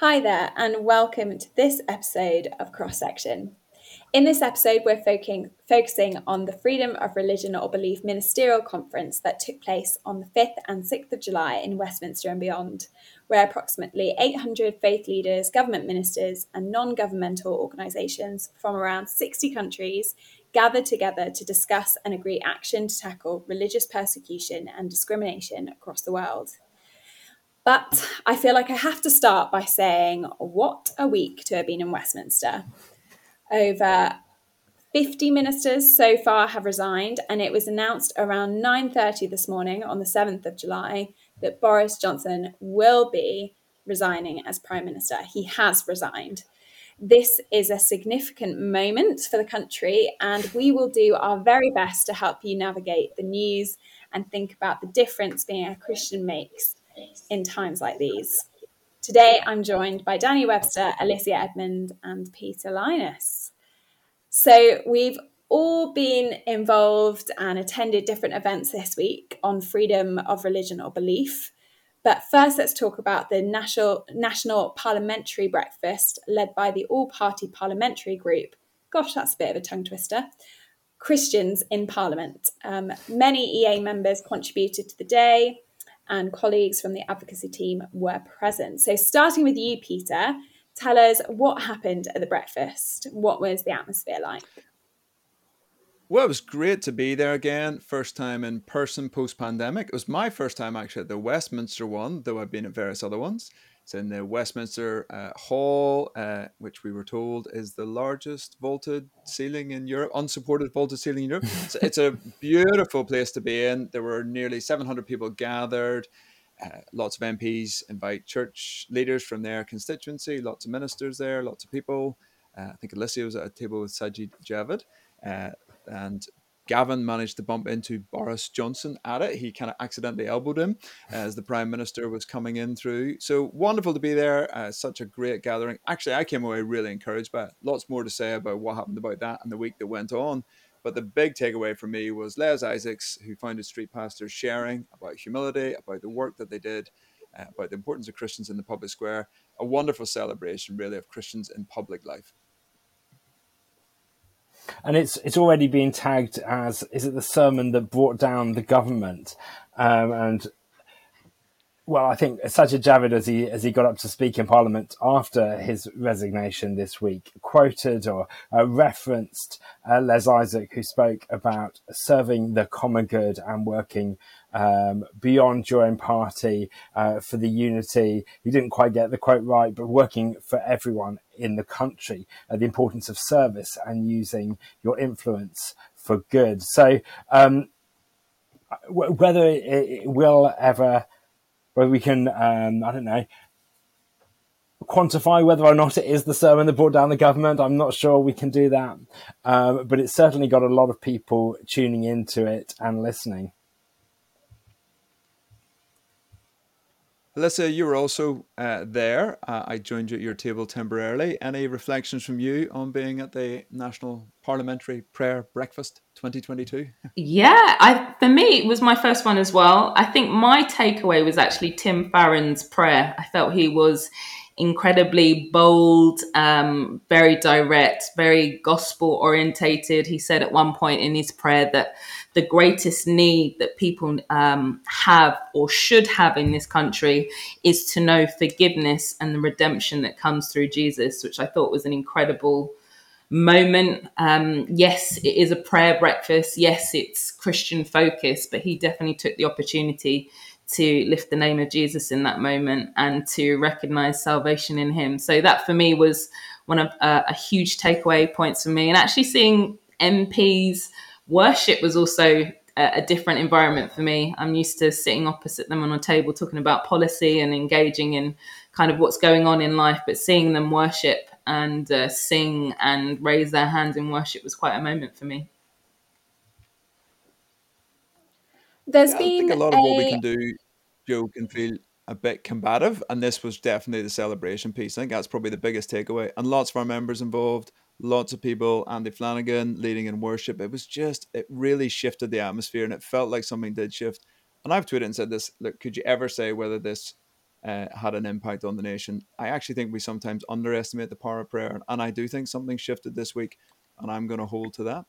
Hi there, and welcome to this episode of Cross Section. In this episode, we're focusing, focusing on the Freedom of Religion or Belief Ministerial Conference that took place on the 5th and 6th of July in Westminster and beyond, where approximately 800 faith leaders, government ministers, and non governmental organisations from around 60 countries gathered together to discuss and agree action to tackle religious persecution and discrimination across the world. But I feel like I have to start by saying what a week to have been in Westminster. Over 50 ministers so far have resigned and it was announced around 9:30 this morning on the 7th of July that Boris Johnson will be resigning as prime minister. He has resigned. This is a significant moment for the country and we will do our very best to help you navigate the news and think about the difference being a Christian makes in times like these. Today, I'm joined by Danny Webster, Alicia Edmond, and Peter Lynas. So, we've all been involved and attended different events this week on freedom of religion or belief. But first, let's talk about the National, National Parliamentary Breakfast led by the All Party Parliamentary Group. Gosh, that's a bit of a tongue twister. Christians in Parliament. Um, many EA members contributed to the day and colleagues from the advocacy team were present. So, starting with you, Peter, tell us what happened at the breakfast. What was the atmosphere like? Well, it was great to be there again. First time in person post pandemic. It was my first time actually at the Westminster one, though I've been at various other ones. It's in the Westminster uh, Hall, uh, which we were told is the largest vaulted ceiling in Europe, unsupported vaulted ceiling in Europe. so it's a beautiful place to be in. There were nearly 700 people gathered. Uh, lots of MPs invite church leaders from their constituency, lots of ministers there, lots of people. Uh, I think Alicia was at a table with Sajid Javid. Uh, and Gavin managed to bump into Boris Johnson at it. He kind of accidentally elbowed him as the Prime Minister was coming in through. So wonderful to be there. Uh, such a great gathering. Actually, I came away really encouraged by it. Lots more to say about what happened about that and the week that went on. But the big takeaway for me was Les Isaacs, who founded Street Pastors, sharing about humility, about the work that they did, uh, about the importance of Christians in the public square. A wonderful celebration, really, of Christians in public life and it's it's already been tagged as is it the sermon that brought down the government? Um, and well, I think Sajid Javid, as he as he got up to speak in Parliament after his resignation this week, quoted or uh, referenced uh, Les Isaac, who spoke about serving the common good and working um, beyond your own party uh, for the unity. He didn't quite get the quote right, but working for everyone in the country, uh, the importance of service and using your influence for good. So, um, w- whether it, it, will ever, whether we can, um, I don't know, quantify whether or not it is the sermon that brought down the government. I'm not sure we can do that, um, but it's certainly got a lot of people tuning into it and listening. Alicia, you were also uh, there. Uh, I joined you at your table temporarily. Any reflections from you on being at the National Parliamentary Prayer Breakfast 2022? Yeah, I, for me, it was my first one as well. I think my takeaway was actually Tim Farron's prayer. I felt he was incredibly bold, um, very direct, very gospel orientated. He said at one point in his prayer that the greatest need that people um, have or should have in this country is to know forgiveness and the redemption that comes through Jesus, which I thought was an incredible moment. Um, yes, it is a prayer breakfast. Yes, it's Christian focused, but he definitely took the opportunity to lift the name of Jesus in that moment and to recognize salvation in him. So that for me was one of uh, a huge takeaway points for me. And actually seeing MPs worship was also a, a, different environment for me. I'm used to sitting opposite them on a table talking about policy and engaging in kind of what's going on in life, but seeing them worship and uh, sing and raise their hands in worship was quite a moment for me. There's yeah, been I think a lot of a... what we can do, Jo, can feel a bit combative, and this was definitely the celebration piece. I think that's probably the biggest takeaway, and lots of our members involved, lots of people. Andy Flanagan leading in worship. It was just, it really shifted the atmosphere, and it felt like something did shift. And I've tweeted and said this: Look, could you ever say whether this uh, had an impact on the nation. I actually think we sometimes underestimate the power of prayer, and I do think something shifted this week, and I'm going to hold to that.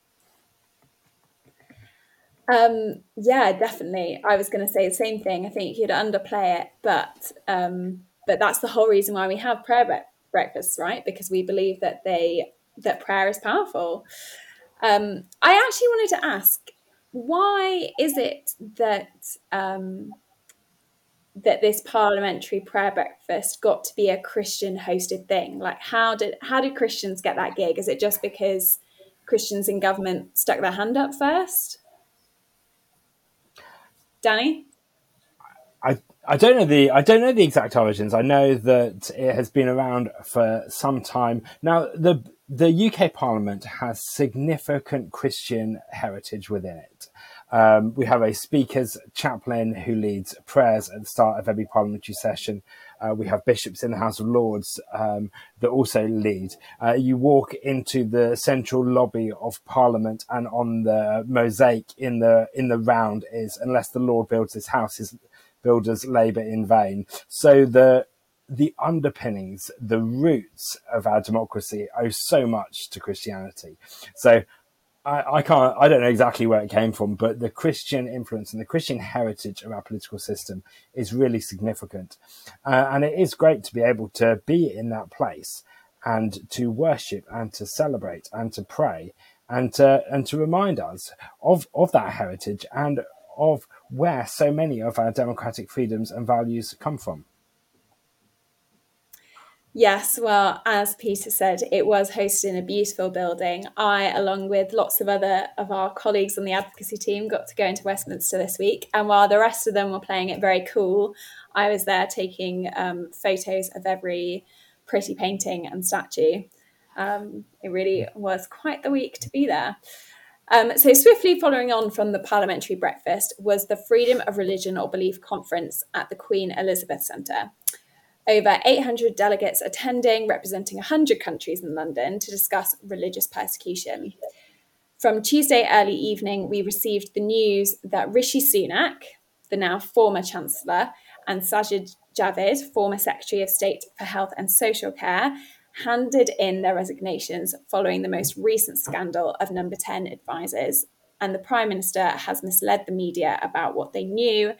Um, yeah, definitely. I was going to say the same thing. I think you'd underplay it, but um, but that's the whole reason why we have prayer bre- breakfasts, right? Because we believe that they that prayer is powerful. Um, I actually wanted to ask, why is it that um, that this parliamentary prayer breakfast got to be a Christian hosted thing? Like, how did how did Christians get that gig? Is it just because Christians in government stuck their hand up first? Danny? I I don't know the I don't know the exact origins. I know that it has been around for some time now. the The UK Parliament has significant Christian heritage within it. Um, we have a speaker's chaplain who leads prayers at the start of every parliamentary session. Uh, we have bishops in the House of Lords um, that also lead. Uh, you walk into the central lobby of Parliament, and on the mosaic in the in the round is "Unless the Lord builds His house, His builders labour in vain." So the the underpinnings, the roots of our democracy owe so much to Christianity. So I, I, can't, I don't know exactly where it came from, but the Christian influence and the Christian heritage of our political system is really significant. Uh, and it is great to be able to be in that place and to worship and to celebrate and to pray and to, and to remind us of, of that heritage and of where so many of our democratic freedoms and values come from. Yes, well, as Peter said, it was hosted in a beautiful building. I, along with lots of other of our colleagues on the advocacy team, got to go into Westminster this week. And while the rest of them were playing it very cool, I was there taking um, photos of every pretty painting and statue. Um, it really was quite the week to be there. Um, so, swiftly following on from the parliamentary breakfast was the Freedom of Religion or Belief conference at the Queen Elizabeth Centre over 800 delegates attending, representing 100 countries in London, to discuss religious persecution. From Tuesday early evening, we received the news that Rishi Sunak, the now former Chancellor, and Sajid Javid, former Secretary of State for Health and Social Care, handed in their resignations following the most recent scandal of number 10 advisors. And the Prime Minister has misled the media about what they knew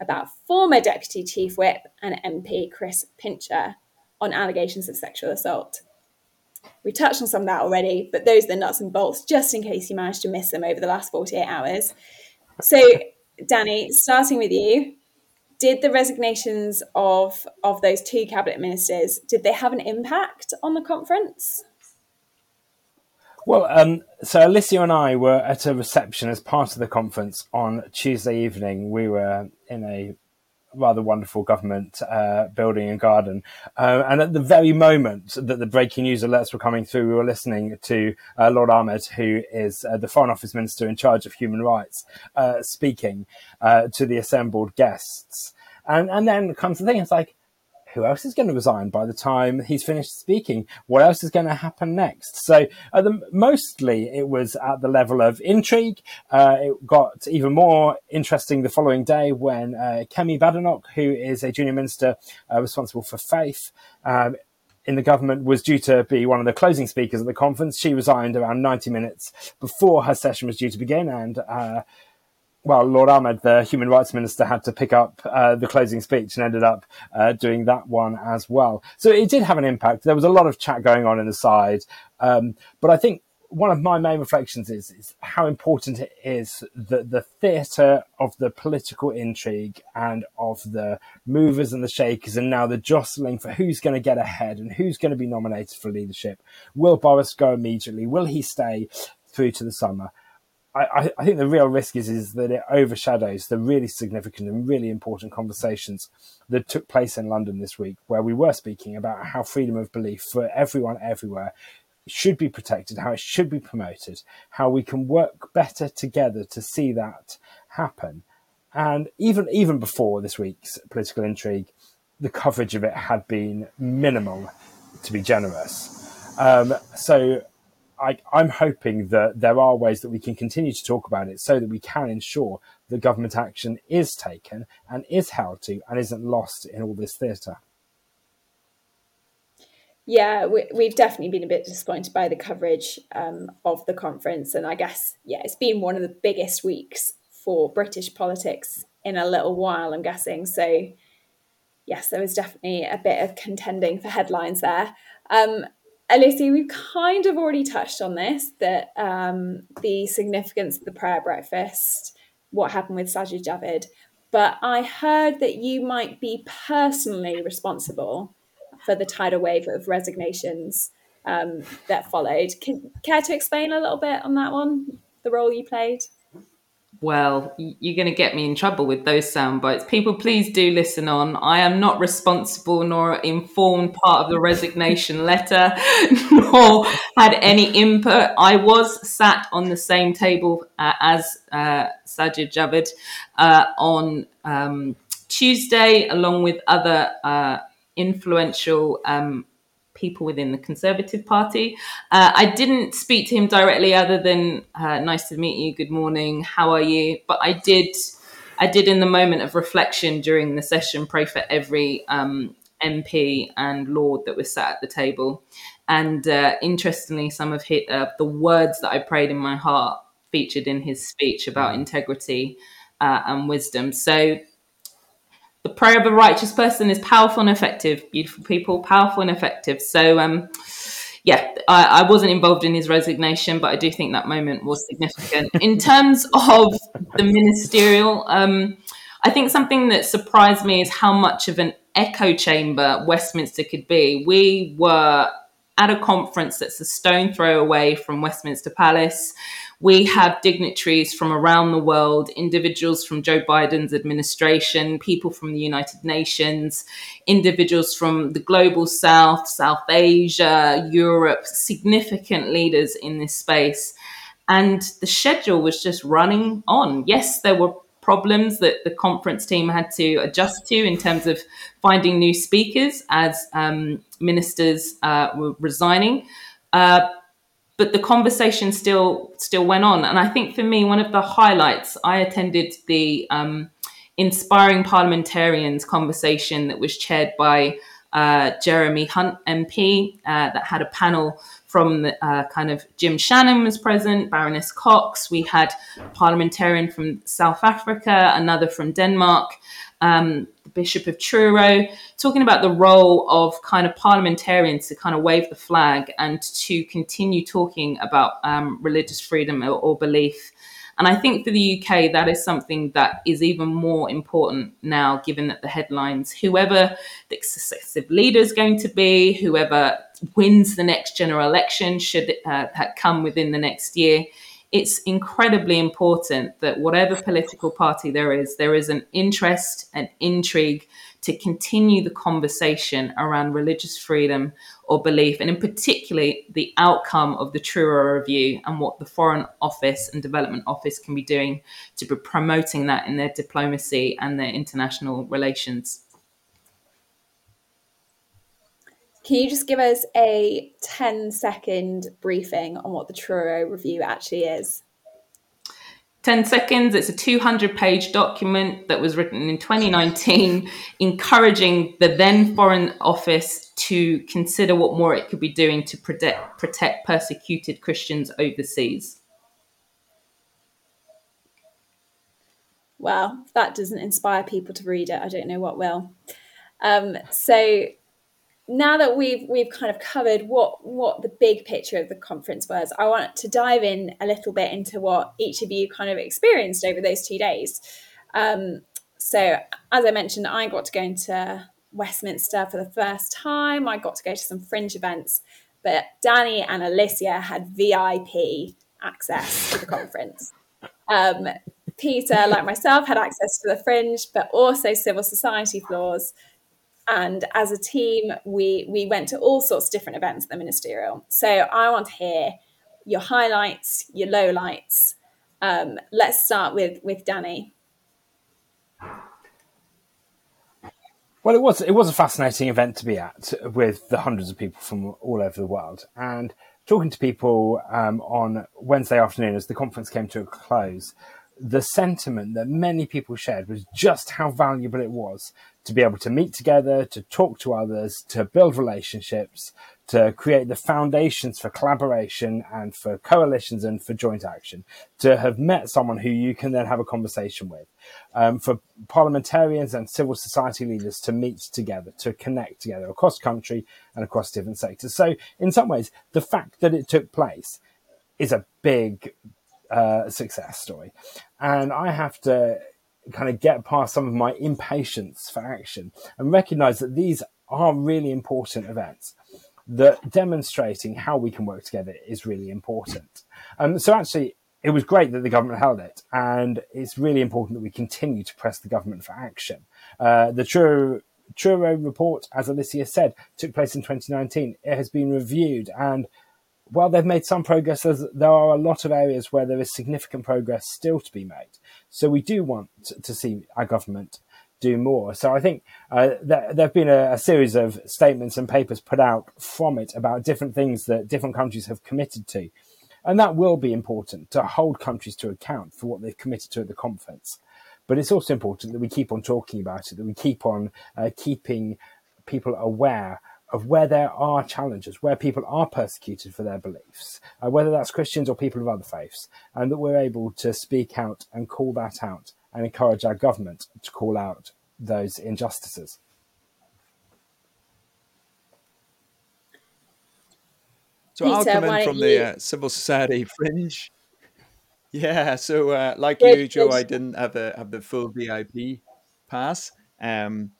about former Deputy Chief Whip and MP Chris Pincher on allegations of sexual assault. We touched on some of that already, but those are the nuts and bolts, just in case you managed to miss them over the last 48 hours. So, Danny, starting with you, did the resignations of, of those two cabinet ministers, did they have an impact on the conference? Well, um, so Alicia and I were at a reception as part of the conference on Tuesday evening. We were in a rather wonderful government uh, building and garden. Uh, and at the very moment that the breaking news alerts were coming through, we were listening to uh, Lord Ahmad, who is uh, the Foreign Office Minister in charge of human rights, uh, speaking uh, to the assembled guests. And, and then comes the thing, it's like, who else is going to resign by the time he's finished speaking? What else is going to happen next? So, the, mostly it was at the level of intrigue. Uh, it got even more interesting the following day when uh, Kemi Badenoch, who is a junior minister uh, responsible for faith, um, in the government was due to be one of the closing speakers at the conference. She resigned around 90 minutes before her session was due to begin, and uh, well, Lord Ahmad, the human rights minister, had to pick up uh, the closing speech and ended up uh, doing that one as well. So it did have an impact. There was a lot of chat going on in the side, um, but I think one of my main reflections is, is how important it is that the theatre of the political intrigue and of the movers and the shakers and now the jostling for who's going to get ahead and who's going to be nominated for leadership. Will Boris go immediately? Will he stay through to the summer? I, I, think the real risk is is that it overshadows the really significant and really important conversations that took place in London this week, where we were speaking about how freedom of belief for everyone everywhere should be protected, how it should be promoted, how we can work better together to see that happen. And even even before this week's political intrigue, the coverage of it had been minimal, to be generous. Um, so I, I'm hoping that there are ways that we can continue to talk about it so that we can ensure that government action is taken and is held to and isn't lost in all this theatre. Yeah, we, have definitely been a bit disappointed by the coverage um, of the conference. And I guess, yeah, it's been one of the biggest weeks for British politics in a little while, I'm guessing. So, yes, there was definitely a bit of contending for headlines there. Um, Alicia, we've kind of already touched on this that um, the significance of the prayer breakfast, what happened with Sajid Javid. But I heard that you might be personally responsible for the tidal wave of resignations um, that followed. Can, care to explain a little bit on that one, the role you played? Well, you're going to get me in trouble with those sound bites. People, please do listen on. I am not responsible nor informed part of the resignation letter, nor had any input. I was sat on the same table uh, as uh, Sajid Javid uh, on um, Tuesday, along with other uh, influential um, people within the Conservative Party. Uh, I didn't speak to him directly, other than uh, "Nice to meet you, good morning, how are you?" But I did, I did in the moment of reflection during the session pray for every um, MP and Lord that was sat at the table. And uh, interestingly, some of hit, uh, the words that I prayed in my heart featured in his speech about integrity uh, and wisdom. So the prayer of a righteous person is powerful and effective. Beautiful people, powerful and effective. So, um, yeah, I, I, wasn't involved in his resignation, but I do think that moment was significant. in terms of the ministerial, um, I think something that surprised me is how much of an echo chamber Westminster could be. We were at a conference that's a stone throw away from Westminster Palace. We have dignitaries from around the world, individuals from Joe Biden's administration, people from the United Nations, individuals from the global south, South Asia, Europe, significant leaders in this space. And the schedule was just running on. Yes, there were problems that the conference team had to adjust to in terms of finding new speakers as um, ministers uh, were resigning. Uh, but the conversation still still went on. And I think for me, one of the highlights, I attended the um, inspiring parliamentarians conversation that was chaired by uh, Jeremy Hunt MP, uh, that had a panel from the, uh, kind of Jim Shannon was present, Baroness Cox. We had a parliamentarian from South Africa, another from Denmark, um, the Bishop of Truro, talking about the role of kind of parliamentarians to kind of wave the flag and to continue talking about um, religious freedom or, or belief. And I think for the UK, that is something that is even more important now, given that the headlines, whoever the successive leader is going to be, whoever wins the next general election, should uh, come within the next year, it's incredibly important that whatever political party there is, there is an interest and intrigue to continue the conversation around religious freedom or belief, and in particular, the outcome of the Truro Review and what the Foreign Office and Development Office can be doing to be promoting that in their diplomacy and their international relations. Can you just give us a 10 second briefing on what the Truro review actually is? 10 seconds. It's a 200 page document that was written in 2019, encouraging the then Foreign Office to consider what more it could be doing to protect, protect persecuted Christians overseas. Well, that doesn't inspire people to read it, I don't know what will. Um, so now that we've we've kind of covered what what the big picture of the conference was, I want to dive in a little bit into what each of you kind of experienced over those two days. Um, so, as I mentioned, I got to go into Westminster for the first time. I got to go to some fringe events, but Danny and Alicia had VIP access to the conference. Um, Peter, like myself, had access to the fringe, but also civil society floors and as a team we we went to all sorts of different events at the ministerial. So i want to hear your highlights your lowlights. Um, let's start with with danny. Well it was it was a fascinating event to be at with the hundreds of people from all over the world. And talking to people um, on Wednesday afternoon as the conference came to a close, the sentiment that many people shared was just how valuable it was to be able to meet together, to talk to others, to build relationships, to create the foundations for collaboration and for coalitions and for joint action, to have met someone who you can then have a conversation with, um, for parliamentarians and civil society leaders to meet together, to connect together across country and across different sectors. So, in some ways, the fact that it took place is a big uh, success story. And I have to kind of get past some of my impatience for action and recognize that these are really important events that demonstrating how we can work together is really important. Um, so actually, it was great that the government held it, and it's really important that we continue to press the government for action. Uh, the Truro, Truro report, as Alicia said, took place in 2019. It has been reviewed, and while they've made some progress, there are a lot of areas where there is significant progress still to be made. So we do want to see our government do more. So I think uh, there, have been a, a, series of statements and papers put out from it about different things that different countries have committed to. And that will be important to hold countries to account for what they've committed to at the conference. But it's also important that we keep on talking about it, that we keep on uh, keeping people aware of where there are challenges, where people are persecuted for their beliefs, uh, whether that's Christians or people of other faiths, and that we're able to speak out and call that out and encourage our government to call out those injustices. So Peter, I'll come in from you... the uh, civil society fringe. Yeah, so uh, like you, Jo, I didn't have the have the full VIP pass, um,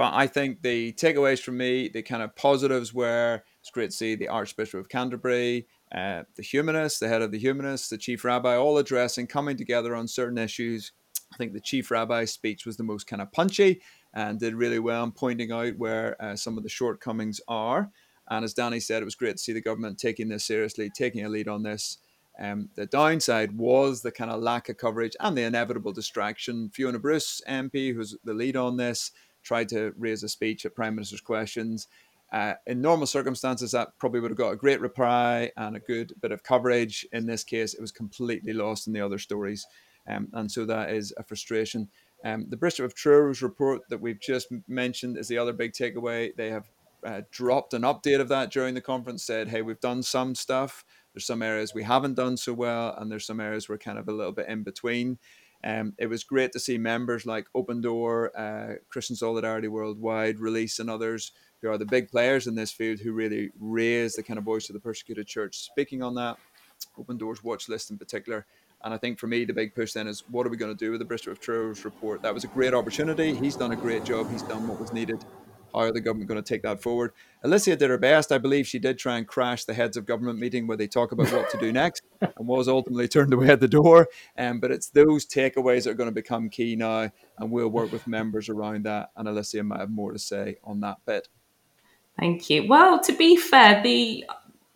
but I think the takeaways from me, the kind of positives were it's great to see the Archbishop of Canterbury, uh, the humanists, the head of the humanists, the chief rabbi, all addressing, coming together on certain issues, I think the chief rabbi's speech was the most kind of punchy and did really well in pointing out where uh, some of the shortcomings are. And as Danny said, it was great to see the government taking this seriously, taking a lead on this. Um, the downside was the kind of lack of coverage and the inevitable distraction. Fiona Bruce, MP, who's the lead on this, tried to raise a speech at Prime Minister's questions. Uh, in normal circumstances, that probably would have got a great reply and a good bit of coverage. In this case, it was completely lost in the other stories. Um, and so that is a frustration. Um, the Bishop of Truro's report that we've just mentioned is the other big takeaway. They have uh, dropped an update of that during the conference, said, hey, we've done some stuff. There's some areas we haven't done so well, and there's some areas we're kind of a little bit in between. Um, it was great to see members like Open Door, uh, Christian Solidarity Worldwide, Release, and others who are the big players in this field who really raise the kind of voice of the persecuted church. Speaking on that, Open Doors watch list in particular, and I think for me, the big push then is what are we going to do with the Bishop of Truro's report? That was a great opportunity. He's done a great job. He's done what was needed. How are the government going to take that forward? Alicia did her best. I believe she did try and crash the heads of government meeting where they talk about what to do next and was ultimately turned away at the door. Um, but it's those takeaways that are going to become key now, and we'll work with members around that. And Alicia might have more to say on that bit. Thank you. Well, to be fair, the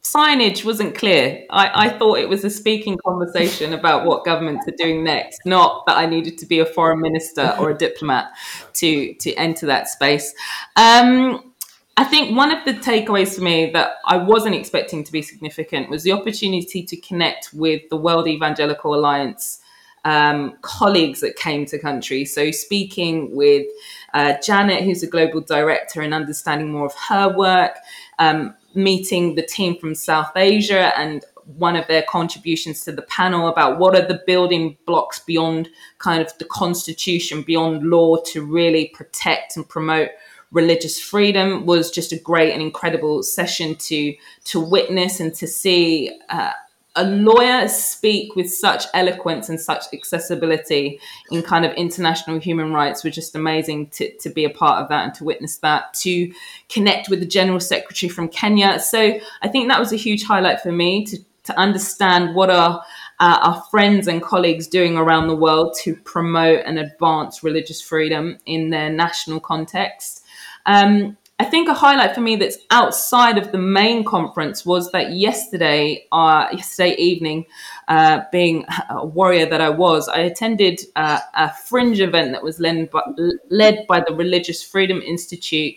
signage wasn't clear. I, I, thought it was a speaking conversation about what governments are doing next, not that I needed to be a foreign minister or a diplomat to to enter that space. Um, I think one of the takeaways for me that I wasn't expecting to be significant was the opportunity to connect with the World Evangelical Alliance um, colleagues that came to country. So speaking with uh, Janet, who's a global director, and understanding more of her work. Um, meeting the team from South Asia and one of their contributions to the panel about what are the building blocks beyond kind of the constitution, beyond law to really protect and promote religious freedom was just a great and incredible session to to witness and to see uh, a lawyer speak with such eloquence and such accessibility in kind of international human rights was just amazing to, to be a part of that and to witness that, to connect with the General Secretary from Kenya. So I think that was a huge highlight for me to, to understand what are uh, our friends and colleagues doing around the world to promote and advance religious freedom in their national context. Um, I think a highlight for me that's outside of the main conference was that yesterday, uh, yesterday evening, uh, being a warrior that I was, I attended uh, a fringe event that was led by, led by the Religious Freedom Institute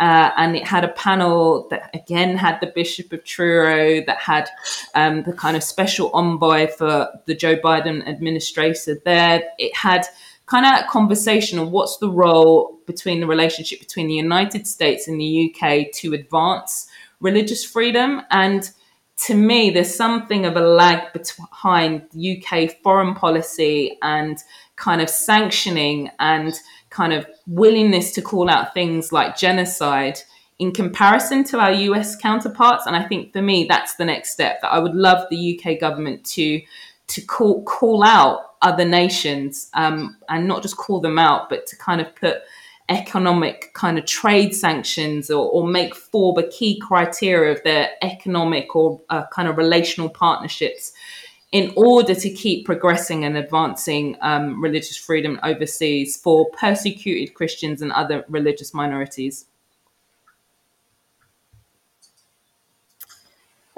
uh, and it had a panel that again had the Bishop of Truro, that had um, the kind of special envoy for the Joe Biden administration there. It had kind of a conversation of what's the role between the relationship between the United States and the UK to advance religious freedom. And to me, there's something of a lag behind UK foreign policy and kind of sanctioning and kind of willingness to call out things like genocide in comparison to our US counterparts. And I think for me, that's the next step that I would love the UK government to to call call out other nations um, and not just call them out, but to kind of put economic kind of trade sanctions or, or make form a key criteria of their economic or uh, kind of relational partnerships in order to keep progressing and advancing um, religious freedom overseas for persecuted Christians and other religious minorities.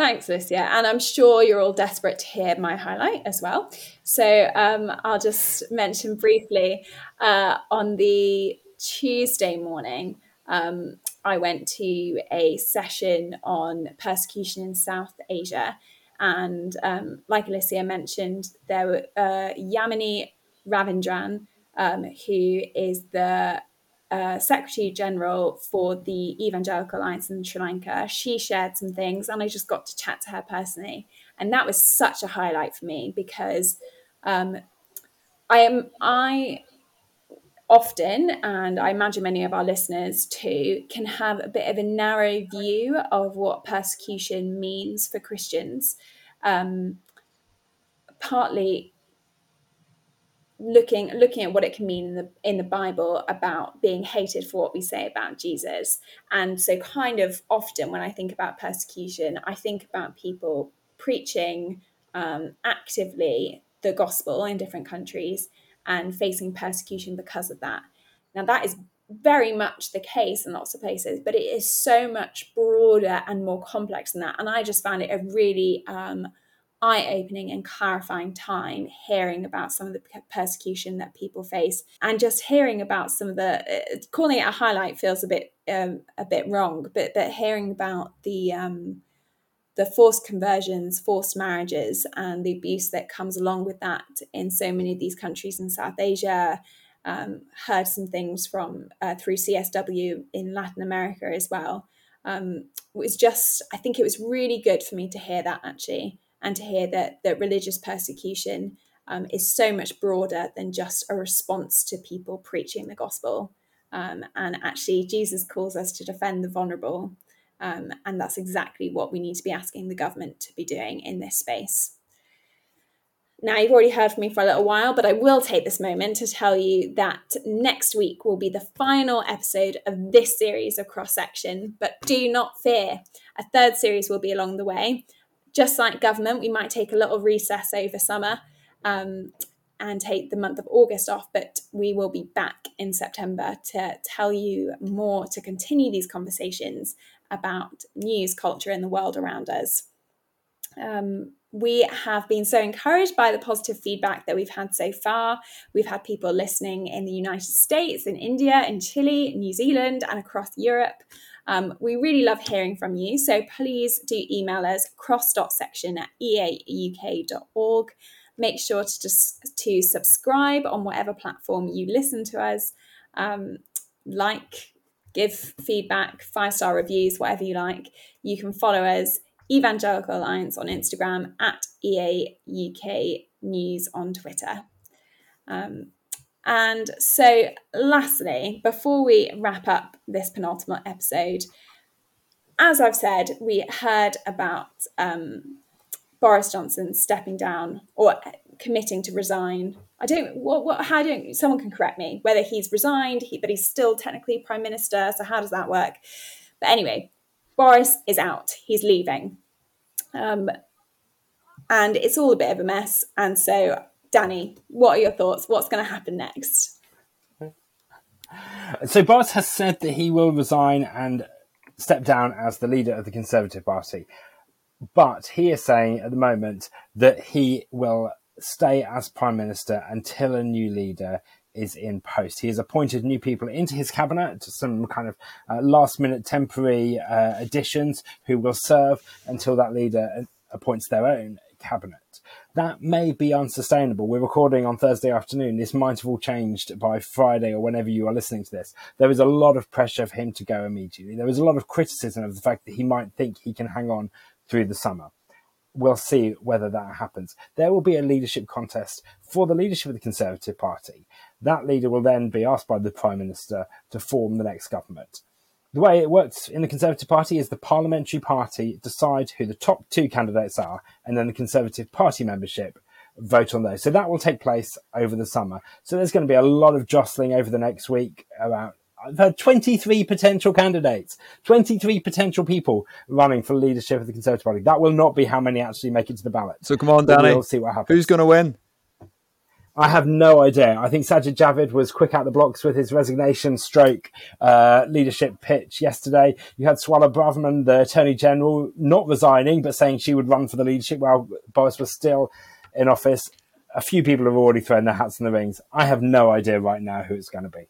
Thanks, Lucia. And I'm sure you're all desperate to hear my highlight as well. So um, I'll just mention briefly uh, on the Tuesday morning, um, I went to a session on persecution in South Asia. And um, like Alicia mentioned, there were uh, Yamini Ravindran, um, who is the uh, Secretary General for the Evangelical Alliance in Sri Lanka. She shared some things, and I just got to chat to her personally, and that was such a highlight for me because um, I am I often, and I imagine many of our listeners too, can have a bit of a narrow view of what persecution means for Christians. Um, partly looking looking at what it can mean in the in the Bible about being hated for what we say about Jesus. And so kind of often when I think about persecution, I think about people preaching um, actively the gospel in different countries and facing persecution because of that. Now, that is very much the case in lots of places, but it is so much broader and more complex than that. And I just found it a really um, eye opening and clarifying time hearing about some of the persecution that people face and just hearing about some of the uh, calling it a highlight feels a bit um, a bit wrong but but hearing about the um, the forced conversions, forced marriages, and the abuse that comes along with that in so many of these countries in South Asia. Um, heard some things from uh, through CSW in Latin America as well. Um, it was just, I think it was really good for me to hear that actually, and to hear that that religious persecution um, is so much broader than just a response to people preaching the gospel. Um, and actually, Jesus calls us to defend the vulnerable um, and that's exactly what we need to be asking the government to be doing in this space. Now, you've already heard from me for a little while, but I will take this moment to tell you that next week will be the final episode of this series of Cross Section. But do not fear, a third series will be along the way. Just like government, we might take a little recess over summer um, and take the month of August off, but we will be back in September to tell you more, to continue these conversations about news culture in the world around us. Um, we have been so encouraged by the positive feedback that we've had so far. We've had people listening in the United States, in India, in Chile, New Zealand, and across Europe. Um, we really love hearing from you. So please do email us cross.section at eauk.org. Make sure to just to subscribe on whatever platform you listen to us. Um, like, give feedback, five star reviews, whatever you like. You can follow us, Evangelical Alliance on Instagram, at EA UK News on Twitter. Um, and so, lastly, before we wrap up this penultimate episode, as I've said, we heard about um, Boris Johnson stepping down or committing to resign. I don't. What? What? How don't? Someone can correct me. Whether he's resigned, he, but he's still technically prime minister. So how does that work? But anyway, Boris is out. He's leaving, um, and it's all a bit of a mess. And so, Danny, what are your thoughts? What's going to happen next? So Boris has said that he will resign and step down as the leader of the Conservative Party. But he is saying at the moment that he will stay as prime minister until a new leader is in post. He has appointed new people into his cabinet, some kind of uh, last minute temporary uh, additions who will serve until that leader appoints their own cabinet. That may be unsustainable. We're recording on Thursday afternoon. This might have all changed by Friday or whenever you are listening to this. There is a lot of pressure for him to go immediately. There is a lot of criticism of the fact that he might think he can hang on through the summer we'll see whether that happens. There will be a leadership contest for the leadership of the Conservative Party. That leader will then be asked by the Prime Minister to form the next government. The way it works in the Conservative Party is the parliamentary party decide who the top two candidates are, and then the Conservative Party membership vote on those. So that will take place over the summer. So there's going to be a lot of jostling over the next week about I've had 23 potential candidates, 23 potential people running for leadership of the Conservative Party. That will not be how many actually make it to the ballot. So come on, Danny. We'll see what happens. Who's going to win? I have no idea. I think Sajid Javid was quick out the blocks with his resignation stroke uh, leadership pitch yesterday. You had Suella Braverman, the Attorney General, not resigning, but saying she would run for the leadership while Boris was still in office. A few people have already thrown their hats in the rings. I have no idea right now who it's going to be.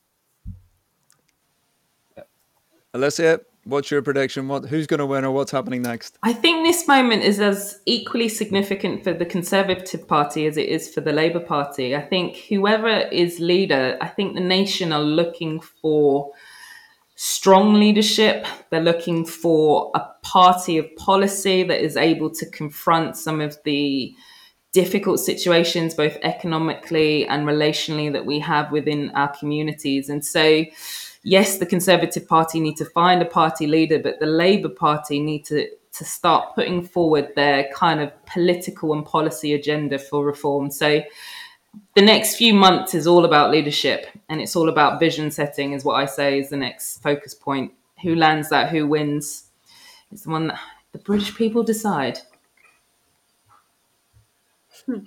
Alicia, what's your prediction? What who's going to win or what's happening next? I think this moment is as equally significant for the Conservative Party as it is for the Labour Party. I think whoever is leader, I think the nation are looking for strong leadership. They're looking for a party of policy that is able to confront some of the difficult situations, both economically and relationally, that we have within our communities. And so yes, the Conservative Party need to find a party leader, but the Labour Party need to to start putting forward their kind of political and policy agenda for reform. So the next few months is all about leadership and it's all about vision setting is what I say is the next focus point. Who lands that, who wins? It's the one that the British people decide. Hmm.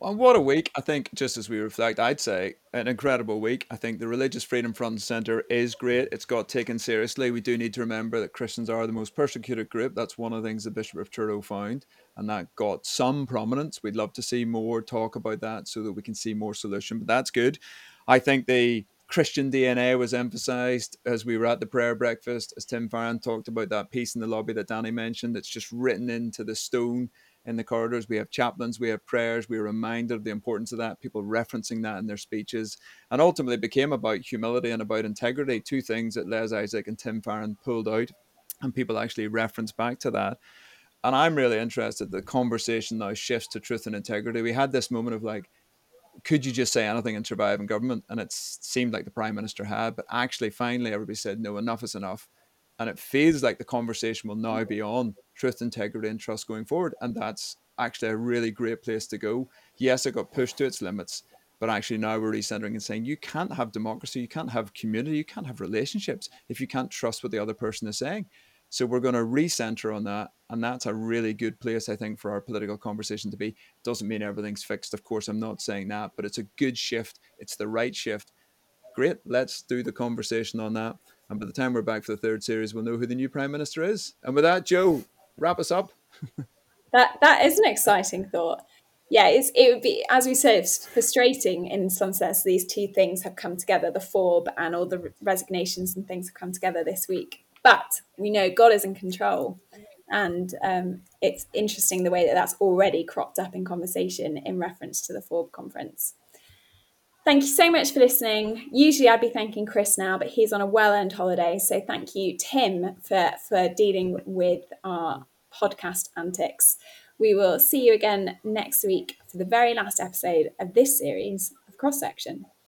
Well, what a week. I think, just as we reflect, I'd say an incredible week. I think the Religious Freedom Front and Centre is great. It's got taken seriously. We do need to remember that Christians are the most persecuted group. That's one of the things the Bishop of Truro found, and that got some prominence. We'd love to see more talk about that so that we can see more solution, but that's good. I think the Christian DNA was emphasized as we were at the prayer breakfast, as Tim Farron talked about that piece in the lobby that Danny mentioned. that's just written into the stone in the corridors. We have chaplains, we have prayers. We are reminded of the importance of that, people referencing that in their speeches. And ultimately became about humility and about integrity, two things that Les Isaac and Tim Farron pulled out. And people actually reference back to that. And I'm really interested. The conversation now shifts to truth and integrity. We had this moment of like, could you just say anything and survive in government? And it seemed like the prime minister had, but actually, finally, everybody said, no, enough is enough. And it feels like the conversation will now be on truth, integrity, and trust going forward. And that's actually a really great place to go. Yes, it got pushed to its limits, but actually now we're recentering and saying you can't have democracy, you can't have community, you can't have relationships if you can't trust what the other person is saying. So we're going to recenter on that, and that's a really good place, I think, for our political conversation to be. It doesn't mean everything's fixed, of course. I'm not saying that, but it's a good shift. It's the right shift. Great, let's do the conversation on that. And by the time we're back for the third series, we'll know who the new prime minister is. And with that, Jo, wrap us up. that that is an exciting thought. Yeah, it's, it would be, as we said, it's frustrating in some sense. These two things have come together: the FORB and all the resignations and things have come together this week. But we know God is in control, and um, it's interesting the way that that's already cropped up in conversation in reference to the FORB conference. Thank you so much for listening. Usually I'd be thanking Chris now, but he's on a well earned holiday. So thank you, Tim, for, for dealing with our podcast antics. We will see you again next week for the very last episode of this series of Cross Section.